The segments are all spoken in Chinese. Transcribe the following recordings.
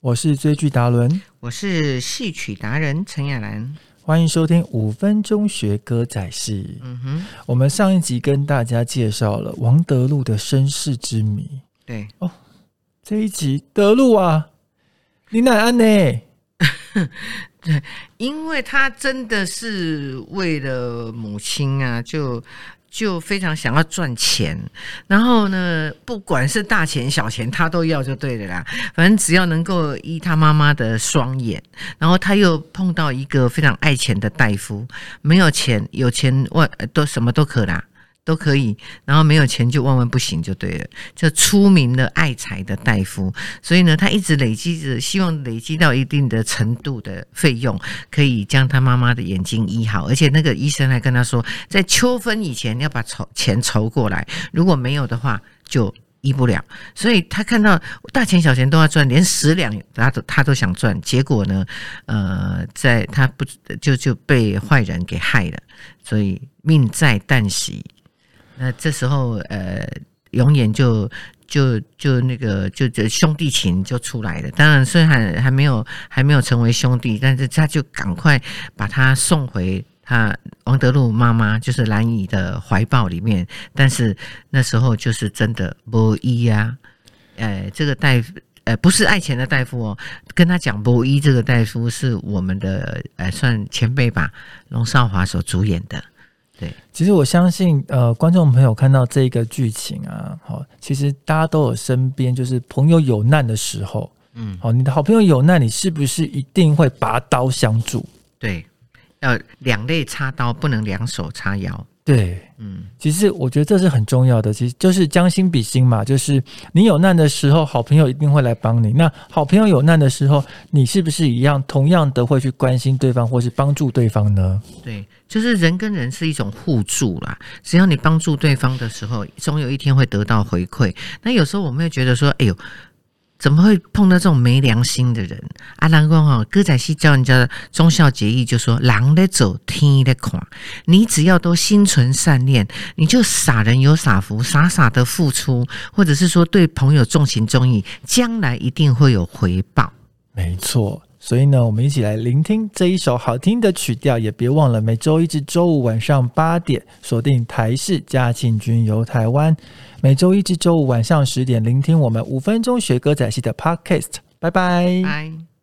我是追剧达伦，我是戏曲达人陈雅兰。欢迎收听五分钟学歌仔戏。嗯哼，我们上一集跟大家介绍了王德禄的身世之谜，对，这一集德禄啊，你乃安呢？因为他真的是为了母亲啊，就就非常想要赚钱，然后呢，不管是大钱小钱，他都要就对了啦。反正只要能够依他妈妈的双眼，然后他又碰到一个非常爱钱的大夫，没有钱有钱我都什么都可啦。都可以，然后没有钱就万万不行，就对了。就出名的爱财的大夫，所以呢，他一直累积着，希望累积到一定的程度的费用，可以将他妈妈的眼睛医好。而且那个医生还跟他说，在秋分以前要把筹钱筹过来，如果没有的话，就医不了。所以他看到大钱小钱都要赚，连十两他都他都想赚。结果呢，呃，在他不就就被坏人给害了，所以命在旦夕。那这时候，呃，永远就就就那个就就兄弟情就出来了。当然，虽然还没有还没有成为兄弟，但是他就赶快把他送回他王德禄妈妈就是兰姨的怀抱里面。但是那时候就是真的不医呀，呃，这个大夫呃不是爱钱的大夫哦，跟他讲不医，这个大夫是我们的呃算前辈吧，龙少华所主演的。对，其实我相信，呃，观众朋友看到这个剧情啊，好，其实大家都有身边就是朋友有难的时候，嗯，好，你的好朋友有难，你是不是一定会拔刀相助？对，要两肋插刀，不能两手插腰。对，嗯，其实我觉得这是很重要的，其实就是将心比心嘛，就是你有难的时候，好朋友一定会来帮你。那好朋友有难的时候，你是不是一样同样的会去关心对方，或是帮助对方呢？对，就是人跟人是一种互助啦。只要你帮助对方的时候，总有一天会得到回馈。那有时候我们会觉得说，哎呦。怎么会碰到这种没良心的人？阿郎公哈歌仔戏教人家忠孝节义，就说狼的走，天的垮。你只要都心存善念，你就傻人有傻福，傻傻的付出，或者是说对朋友重情重义，将来一定会有回报。没错。所以呢，我们一起来聆听这一首好听的曲调，也别忘了每周一至周五晚上八点锁定台视嘉庆君游台湾，每周一至周五晚上十点聆听我们五分钟学歌仔戏的 Podcast。拜拜。拜。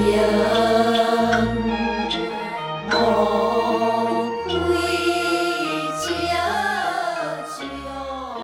Yeah.